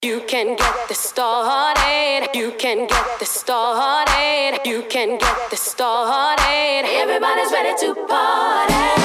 You can get this started. You can get this started. You can get this started. Everybody's ready to party.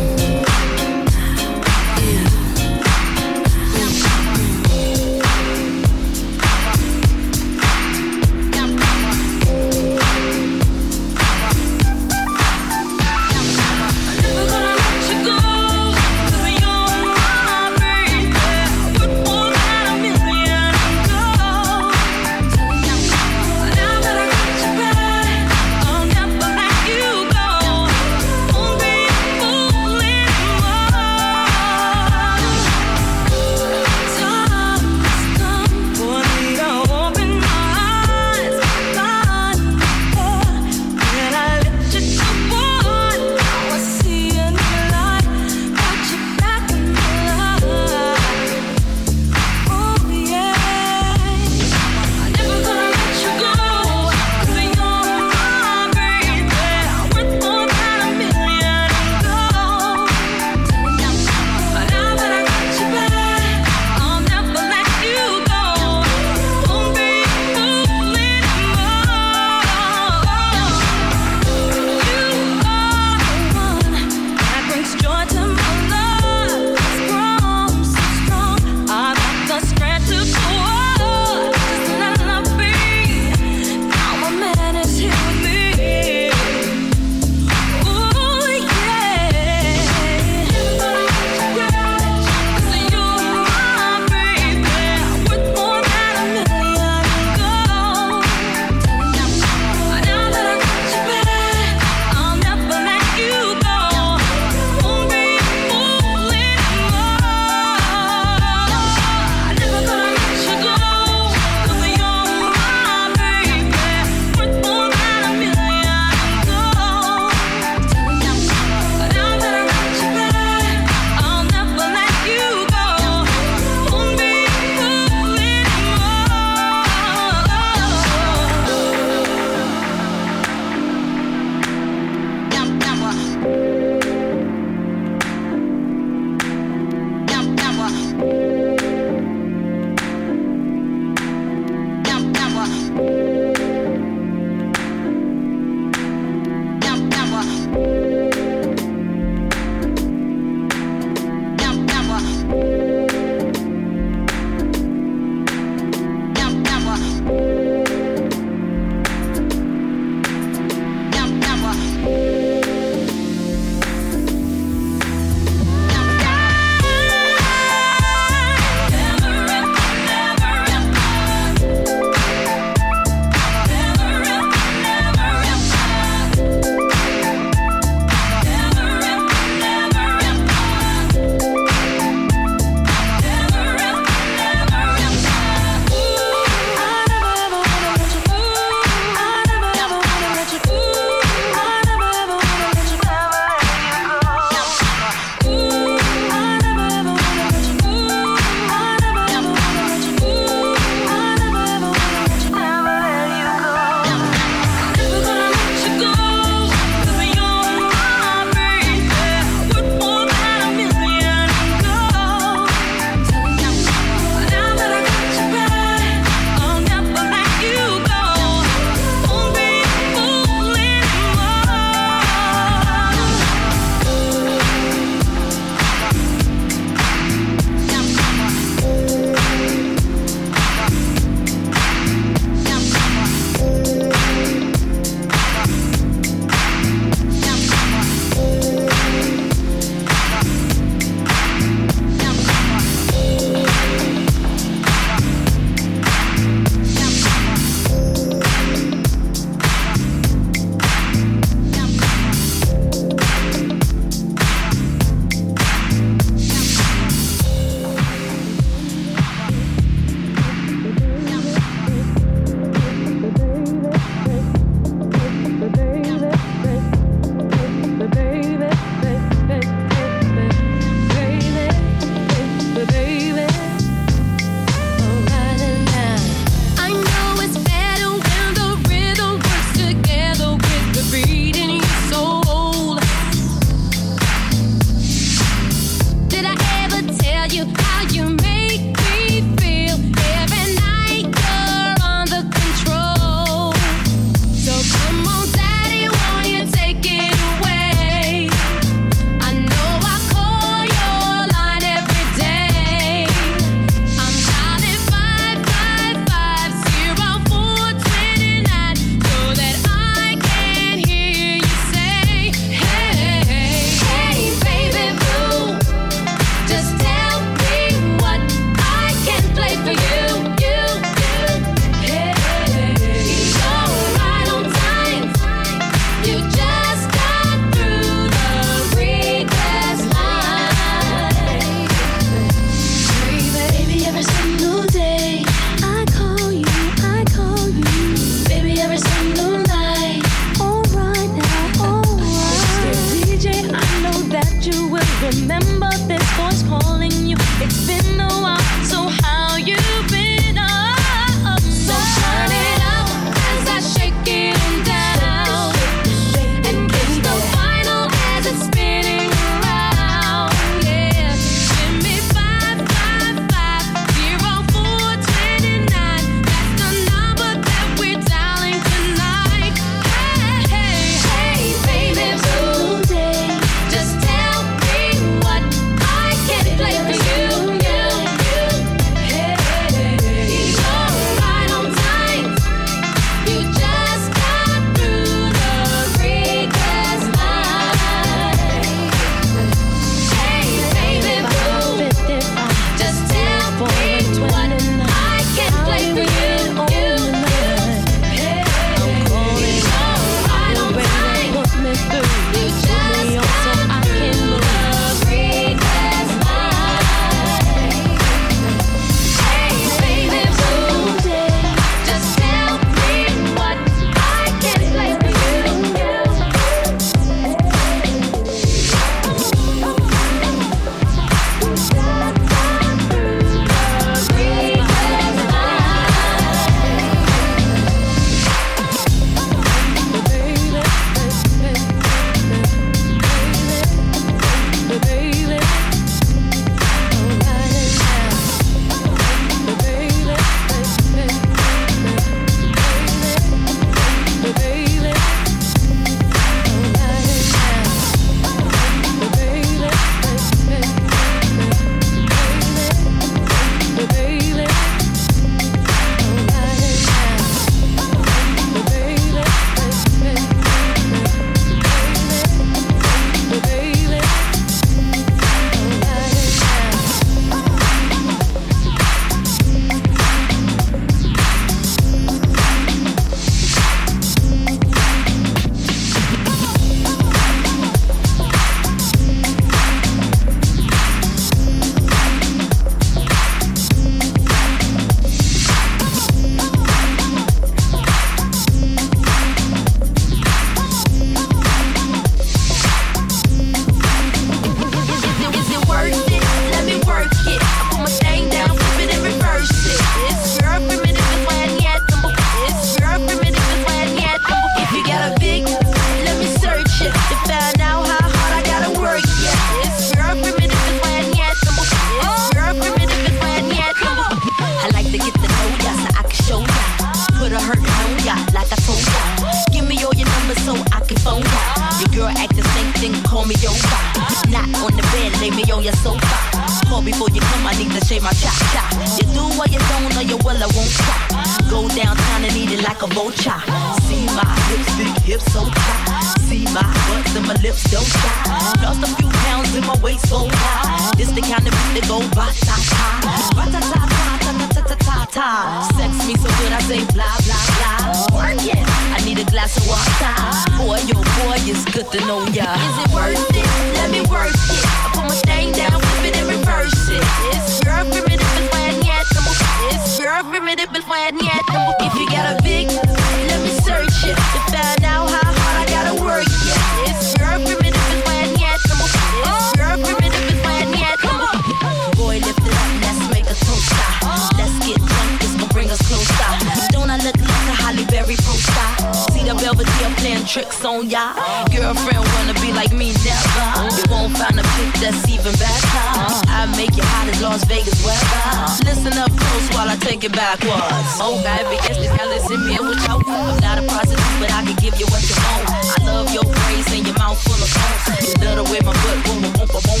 Listen while I take it backwards. Oh, yes, this got listen me what you I'm not a prostitute, but I can give you what you want. I love your praise and your mouth full of phones. You love the way my butt boom, boom, boom, boom, boom.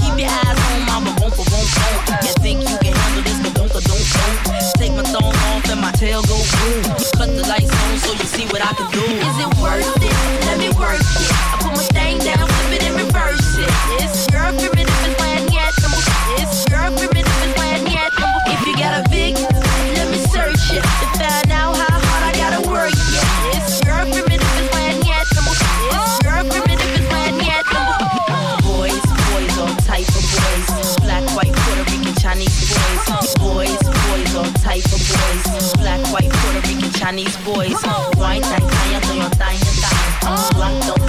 Keep your eyes on my boom, boom, boom, boom. You think you can handle this, but don't, don't, don't. Take my thumb off and my tail go boom. Cut the lights on so you see what I can do. Is it worth it? Let me work it. I put my thing down, flip it and reverse it. It's your primitive and plan yet. It's your primitive white Puerto Rican Chinese boys. White tie, kaya your thigh, time. Black don't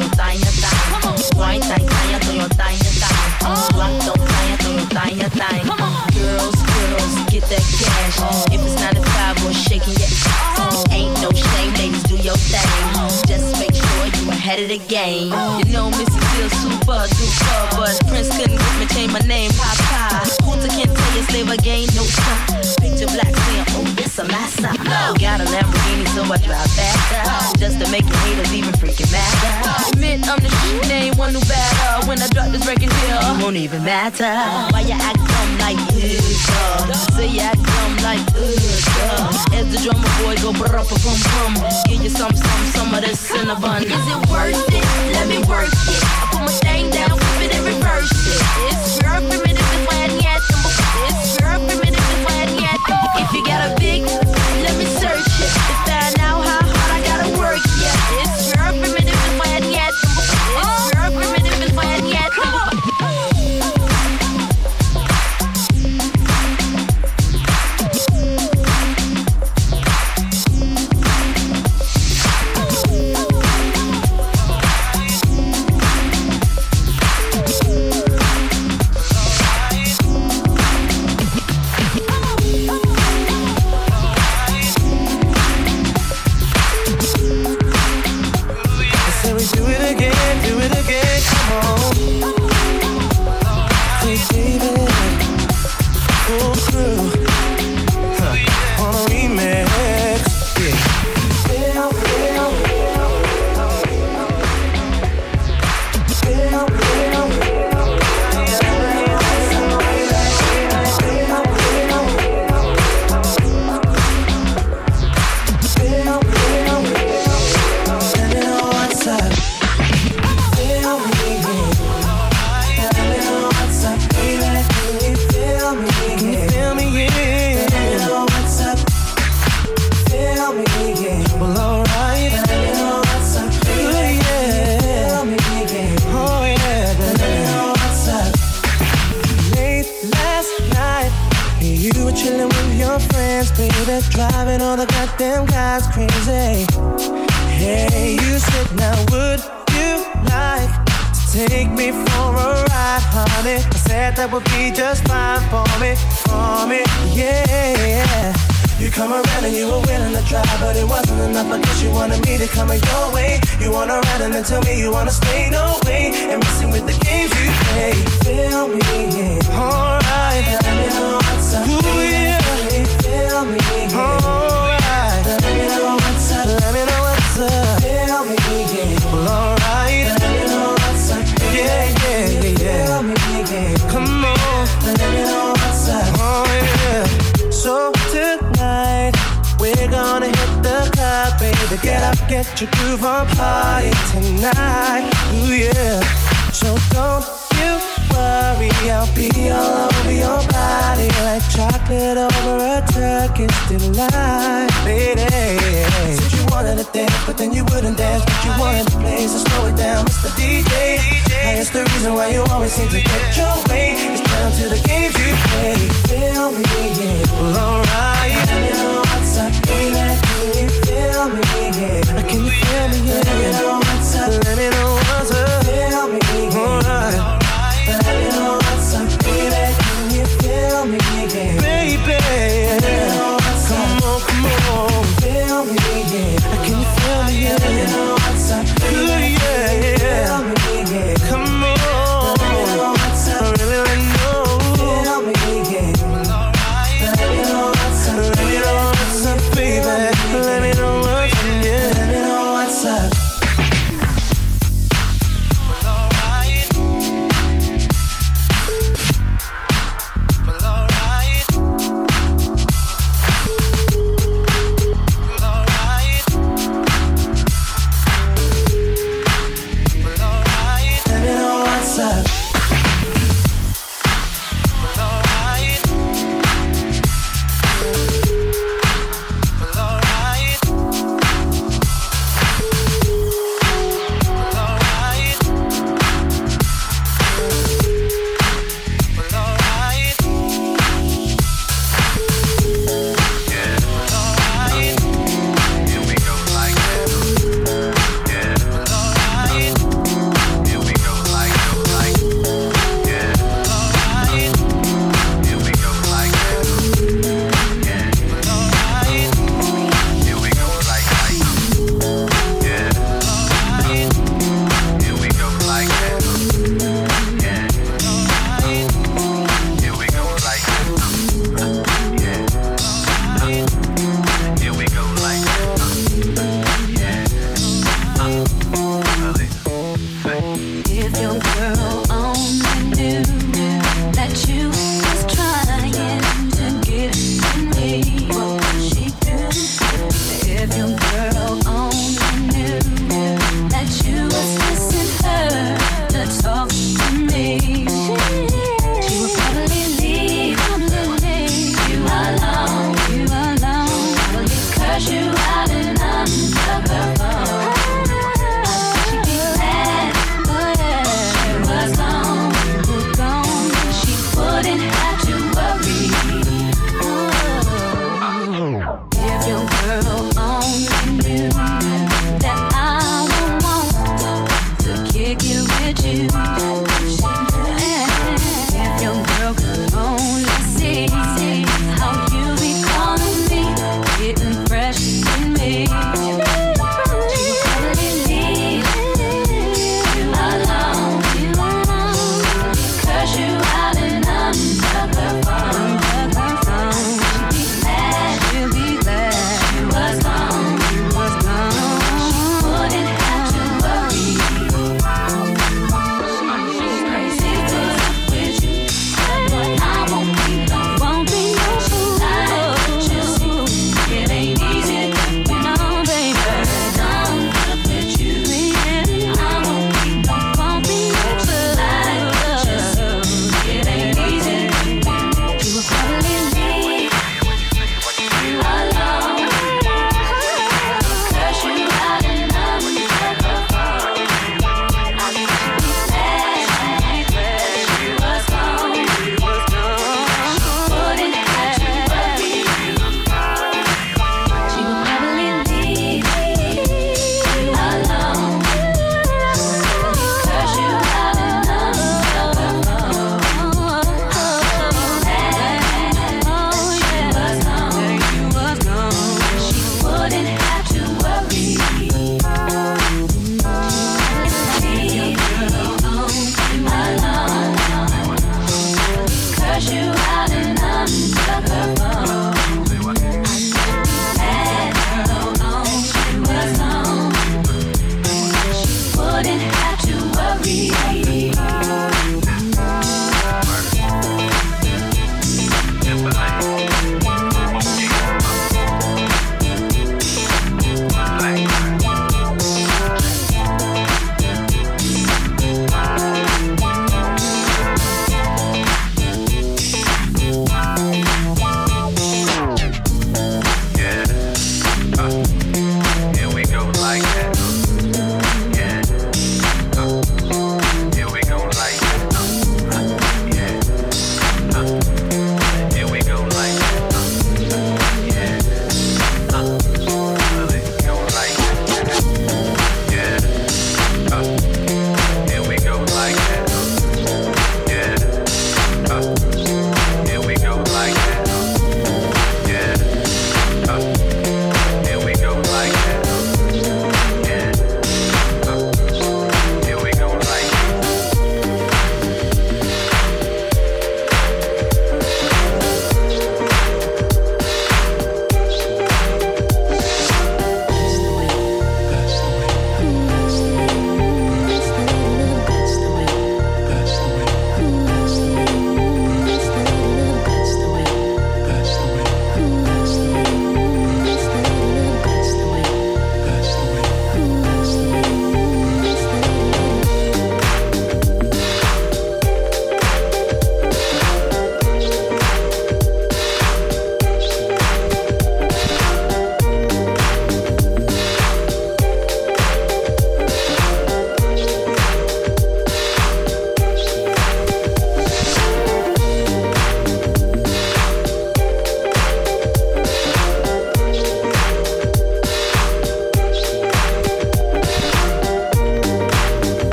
your thigh, time. White tie, kaya your thigh, time. Black don't kaya to time. thigh, your. Girls, girls, get that cash. If it's 9 to 5 or shaking your ass. Ain't no shame, ladies, do your thing. Just make sure you ahead of the game. You know, Missy feels super duper, but Prince couldn't get me change my name, Papa. Kunta can't tell you slave again, no stop. Picture black saying, oh, this a massa. Got a Lamborghini, so I drive faster. Just to make your haters even freaking mad. Admit I'm the shit, they ain't one who better. When I drop this record here, it won't even matter. Why you act dumb like this? Uh? Say you act dumb like this. Uh? As the drummer boy go brr bum bum. Give you some, some, some of this cinnamon. Is it worth it? Let me work it. I put my thing down, flip it and reverse it. It's your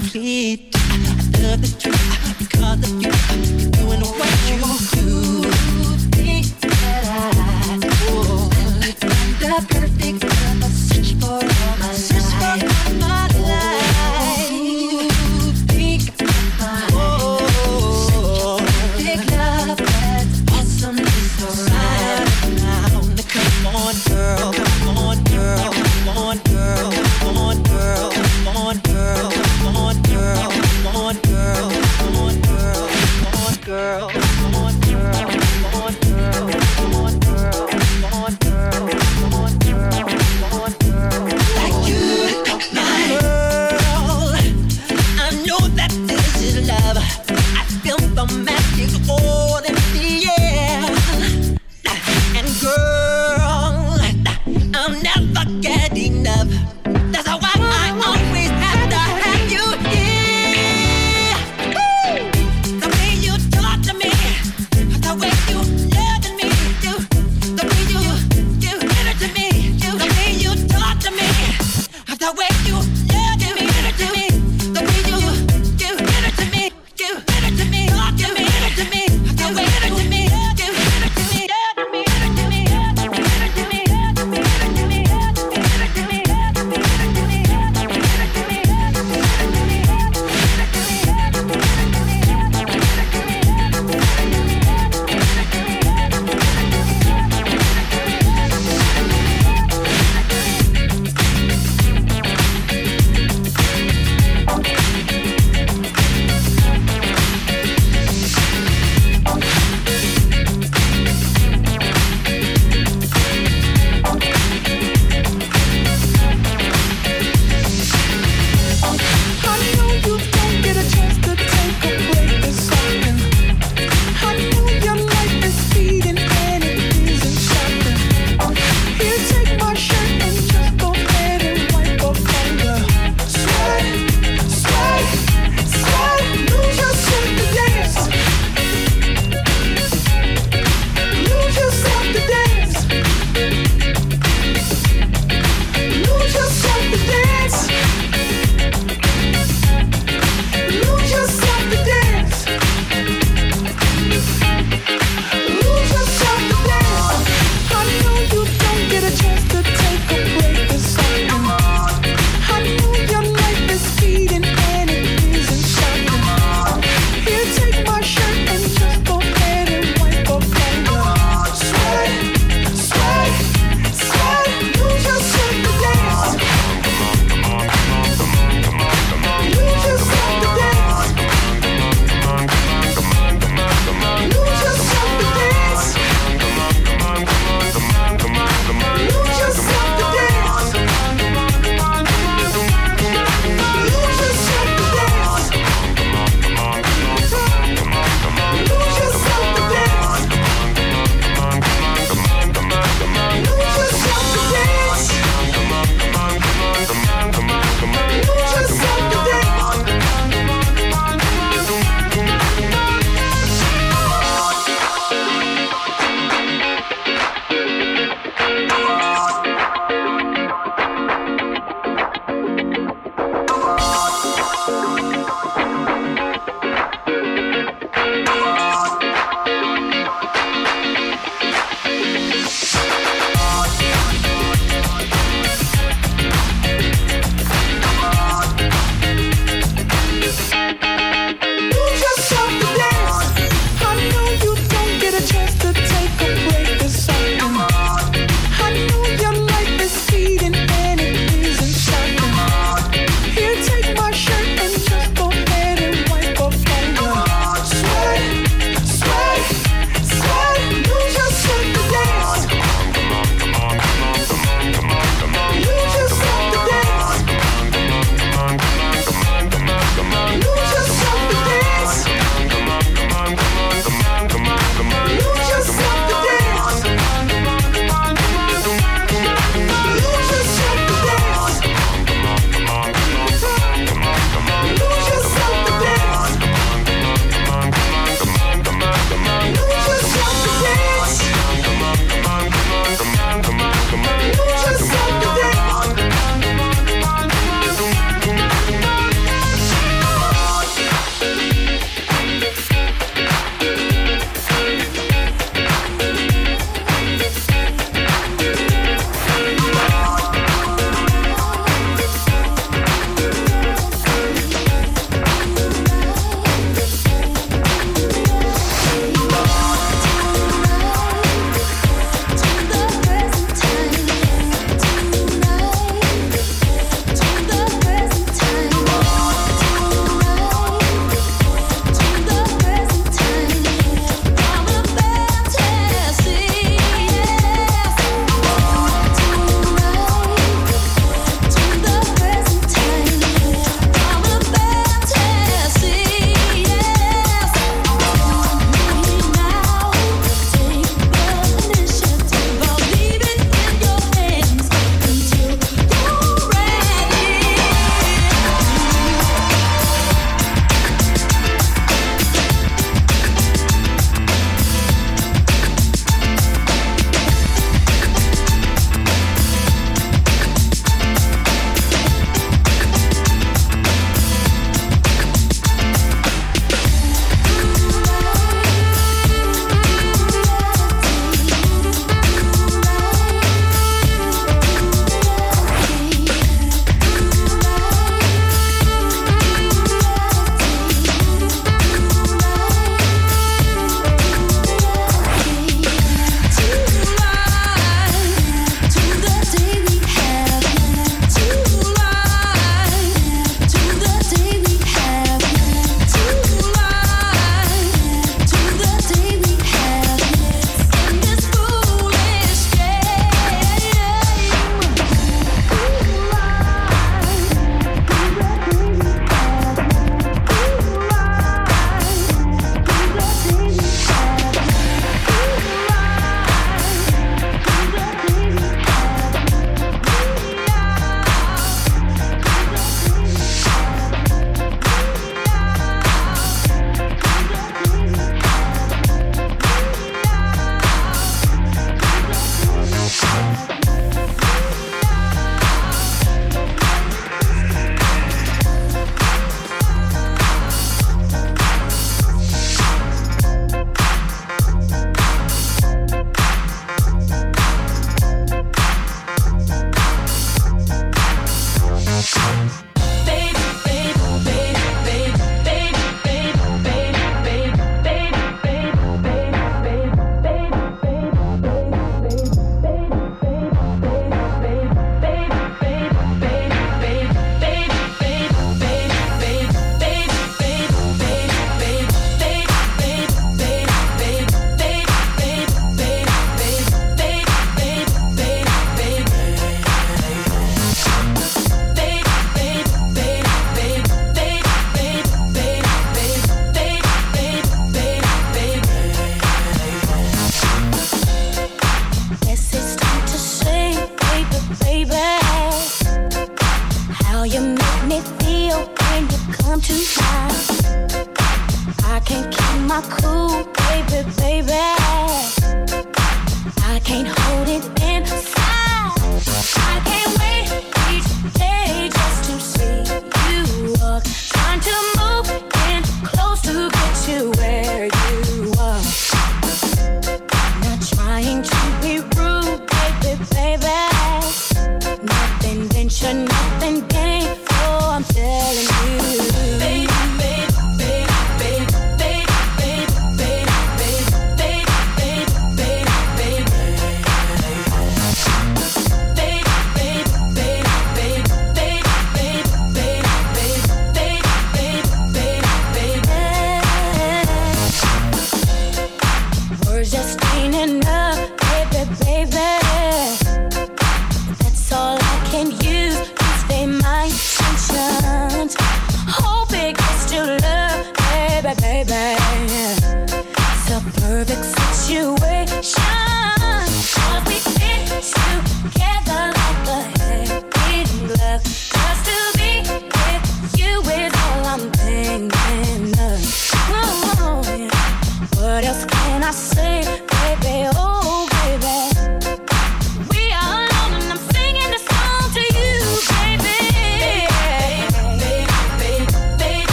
complete. I love the truth because of you. Doing what you do.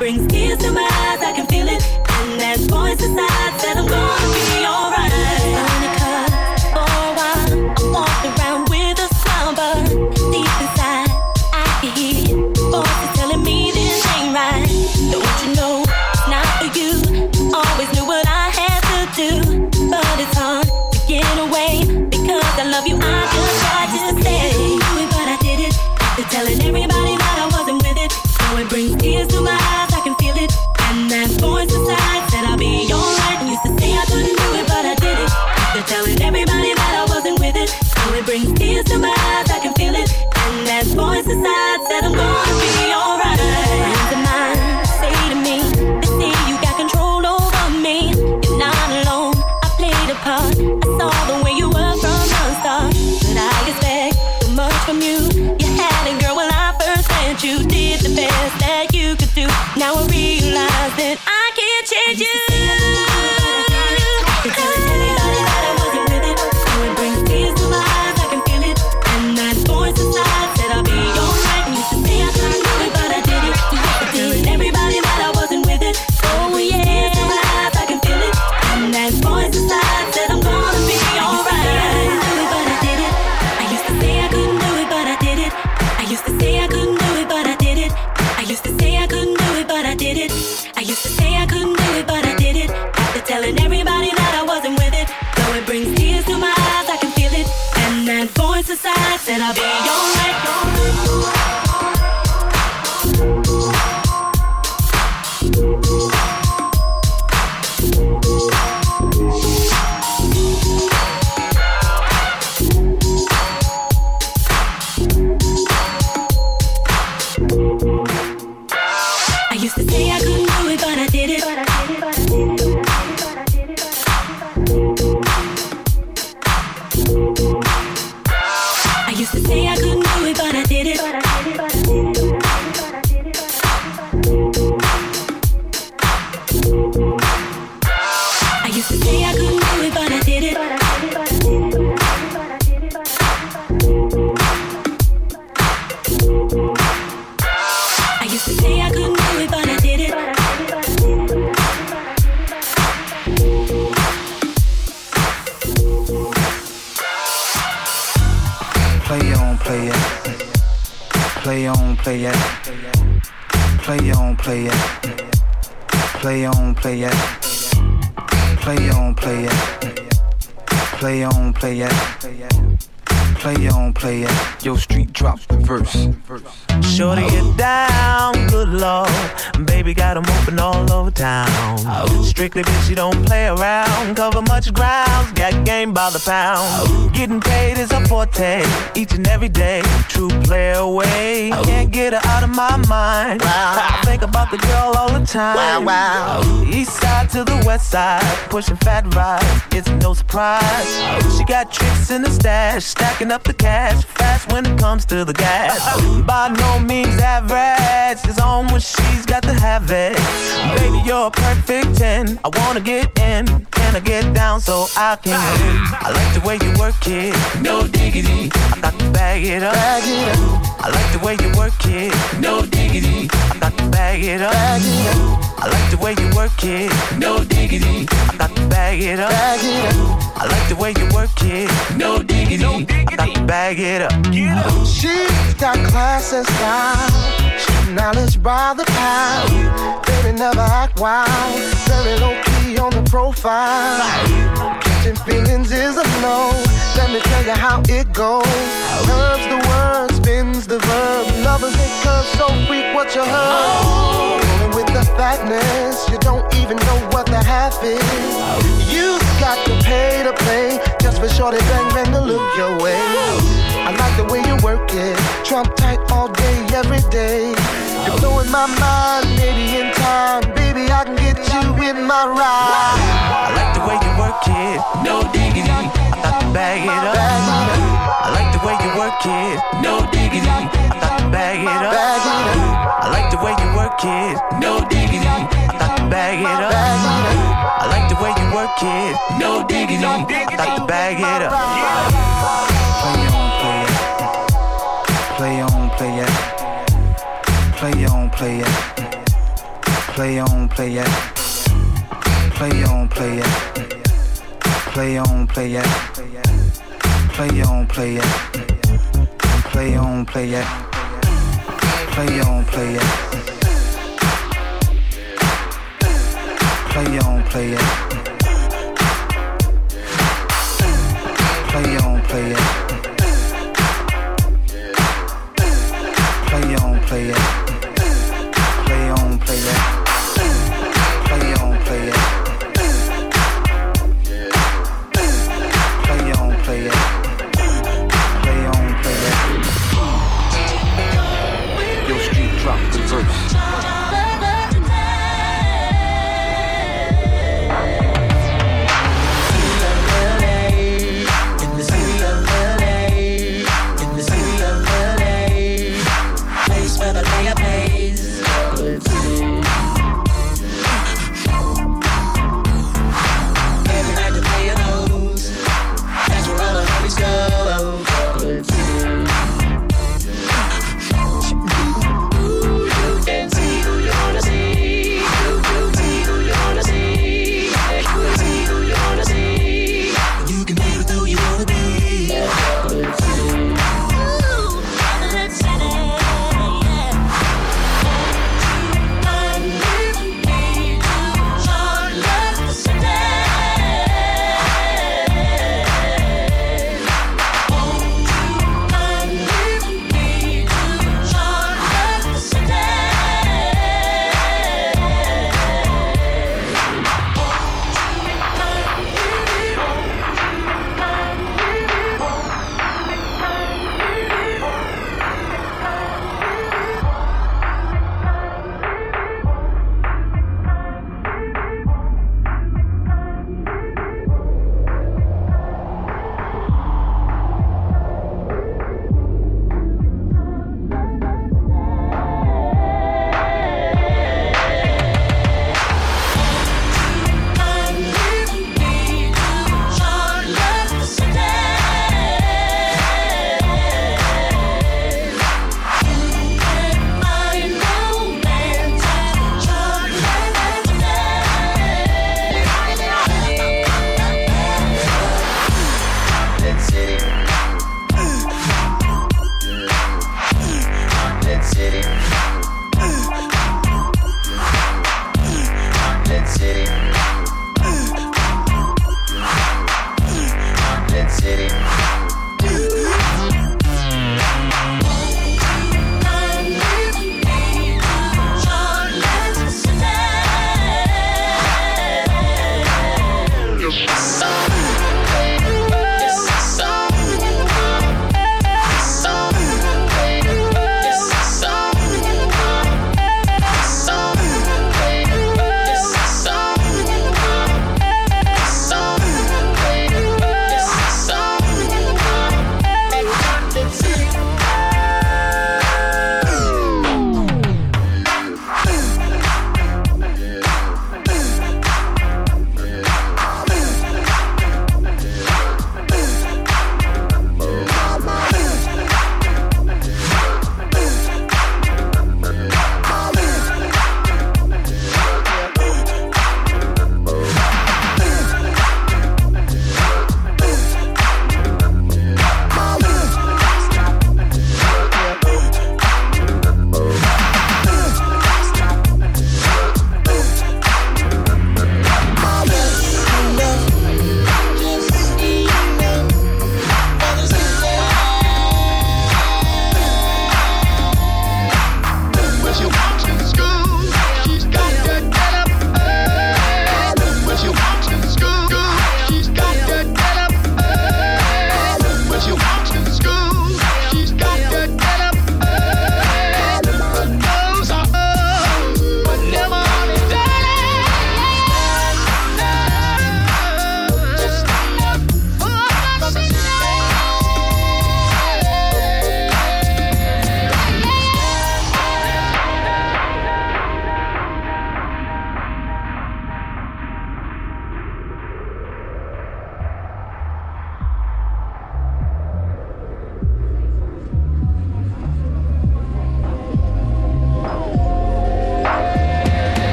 brings on, play on, play it. Play on, play it. Play on, play it. Play on, play. Play on, play it. Yo, street drops the verse. Shorty get down, good lord. Baby got 'em open all over town. Strictly bitch, you don't play around. Cover much ground, got game by the pound. Getting paid is a forte, each and every day. True play away, can't get her out of my mind. I think about the girl all the time. East side to the west side, pushing fat rides, it's no surprise. She got tricks in the stash, stacking up the cash fast when it comes to the gas. By no means average, it's on when she's got to have it. Baby, you're a perfect 10. I wanna get in, can I get down so I can win? I like the way you work it, no diggity. I got to bag it up. I like the way you work it, no diggity. I got to bag it up. I like the way you work it, no diggity. I got to bag it up. I like the way you work it, no diggity. I got to bag it up. She's got class and style. She's knowledge by the pound. Baby never act wild. Very low key on the profile. Catching feelings is a no. Let me tell you how it goes. Curves the word, spins the verb. Lovers they curve so freak what you heard. Rolling with the fatness, you don't even know what the half is. You've got to pay to play just for shorty bang bang to look your way. I like the way you work it, trump tight all day, every day. You're blowing my mind, maybe in time, baby I can get you in my ride. I like the way you work it, no diggity. I got to bag it up. I like the way you work it, no diggity. I got to bag it up. Bag it up, I like the way you work it, no diggity. I got to bag it up. bag it up. I like the way you work it, no diggity. I got to bag it up. Play on, play it. Play on, play it. Play on, play it. Play on, play it. Play on, play it. Play on, play it. Play on, play it. Play on, play it. Play on, play it. Play on, play it. play it. Play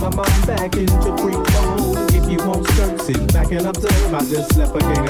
My mind back into free mode. If you won't sit back and observe. I just slept again.